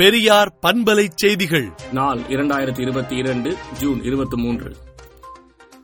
பெரியார் பண்பலை செய்திகள். நாள் இரண்டாயிரத்தி இருபத்தி இரண்டு ஜூன் இருபத்தி மூன்று.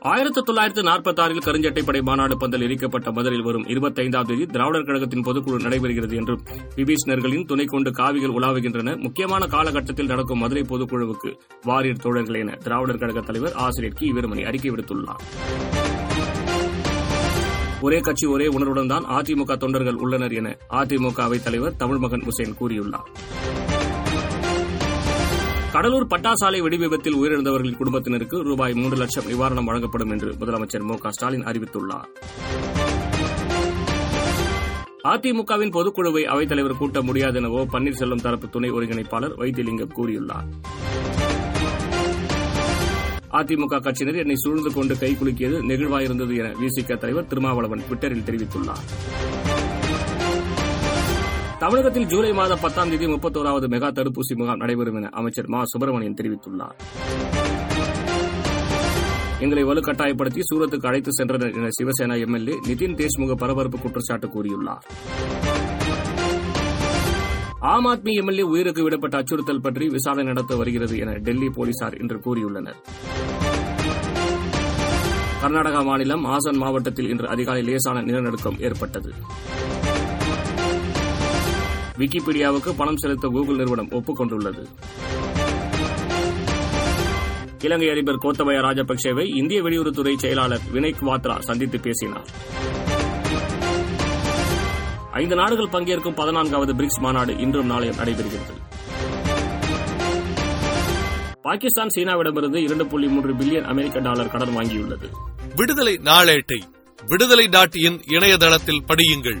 ஆயிரத்தி தொள்ளாயிரத்து நாற்பத்தி ஆறில் கருஞ்சட்டைப்படை மாநாடு பந்தல் எரிக்கப்பட்ட மதுரையில் வரும் இருபத்தைந்தாம் தேதி திராவிடர் கழகத்தின் பொதுக்குழு நடைபெறுகிறது என்றும் விபீஷணர்களின் துணை கொண்டு காவிகள் உலாவுகின்றன. முக்கியமான காலகட்டத்தில் நடக்கும் மதுரை பொதுக்குழுவுக்கு வாரியர் தோழர்கள் என திராவிடர் கழக தலைவர் ஆசிரியர் கி. வீரமணி அறிக்கை விடுத்துள்ளார். ஒரே கட்சி ஒரே உணர்வுடன் தான் அதிமுக தொண்டர்கள் உள்ளனர் என அதிமுக அவைத் தலைவர் தமிழ்மகன் உசேன் கூறியுள்ளார். கடலூர் பட்டாசாலை வெடிவிபத்தில் உயிரிழந்தவர்களின் குடும்பத்தினருக்கு ரூபாய் மூன்று லட்சம் நிவாரணம் வழங்கப்படும் என்று முதலமைச்சர் மு ஸ்டாலின் அறிவித்துள்ளார். அதிமுகவின் பொதுக்குழுவை அவைத்தலைவர் கூட்ட முடியாது எனவோ பன்னீர்செல்வம் தரப்பு துணை ஒருங்கிணைப்பாளர் வைத்தியலிங்கம் கூறியுள்ளார். அதிமுக கட்சியினர் என்னை சூழ்ந்து கொண்டு கைகுலுக்கியது நெகிழ்வாயிருந்தது என விசிக தலைவர் திருமாவளவன் டுவிட்டரில் தெரிவித்துள்ளார். தமிழகத்தில் ஜூலை மாதம் பத்தாம் தேதி முப்பத்தோராவது மெகா தடுப்பூசி முகாம் நடைபெறும் என அமைச்சர் மா. சுப்பிரமணியன் தெரிவித்துள்ளார். எங்களை வலுக்கட்டாயப்படுத்தி சூரத்துக்கு அழைத்து சென்றனர் என சிவசேனா எம்எல்ஏ நிதின் தேஷ்முக பரபரப்பு குற்றச்சாட்டு கூறியுள்ளார். ஆம் ஆத்மி எம்எல்ஏ உயிருக்கு விடப்பட்ட அச்சுறுத்தல் பற்றி விசாரணை நடத்த வருகிறது என டெல்லி போலீசார் இன்று கூறியுள்ளனர். கர்நாடகா மாநிலம் ஆசன் மாவட்டத்தில் இன்று அதிகாலை லேசான நிலநடுக்கம் ஏற்பட்டது. விக்கிபீடியாவுக்கு பணம் செலுத்த கூகுள் நிறுவனம் ஒப்புக்கொண்டுள்ளது. இலங்கை அதிபர் கோத்தபய ராஜபக்சேவை இந்திய வெளியுறவுத்துறை செயலாளர் வினய் வாத்ரா சந்தித்து பேசினார். ஐந்து நாடுகள் பங்கேற்கும் பதினான்காவது பிரிக்ஸ் மாநாடு இன்றும் நாளையும் நடைபெறுகிறது. பாகிஸ்தான் சீனாவிடமிருந்து இரண்டு புள்ளி மூன்று பில்லியன் அமெரிக்க டாலர் கடன் வாங்கியுள்ளது. விடுதலை நாளேட்டை விடுதலை டாட் இன் இணையதளத்தில் படியுங்கள்.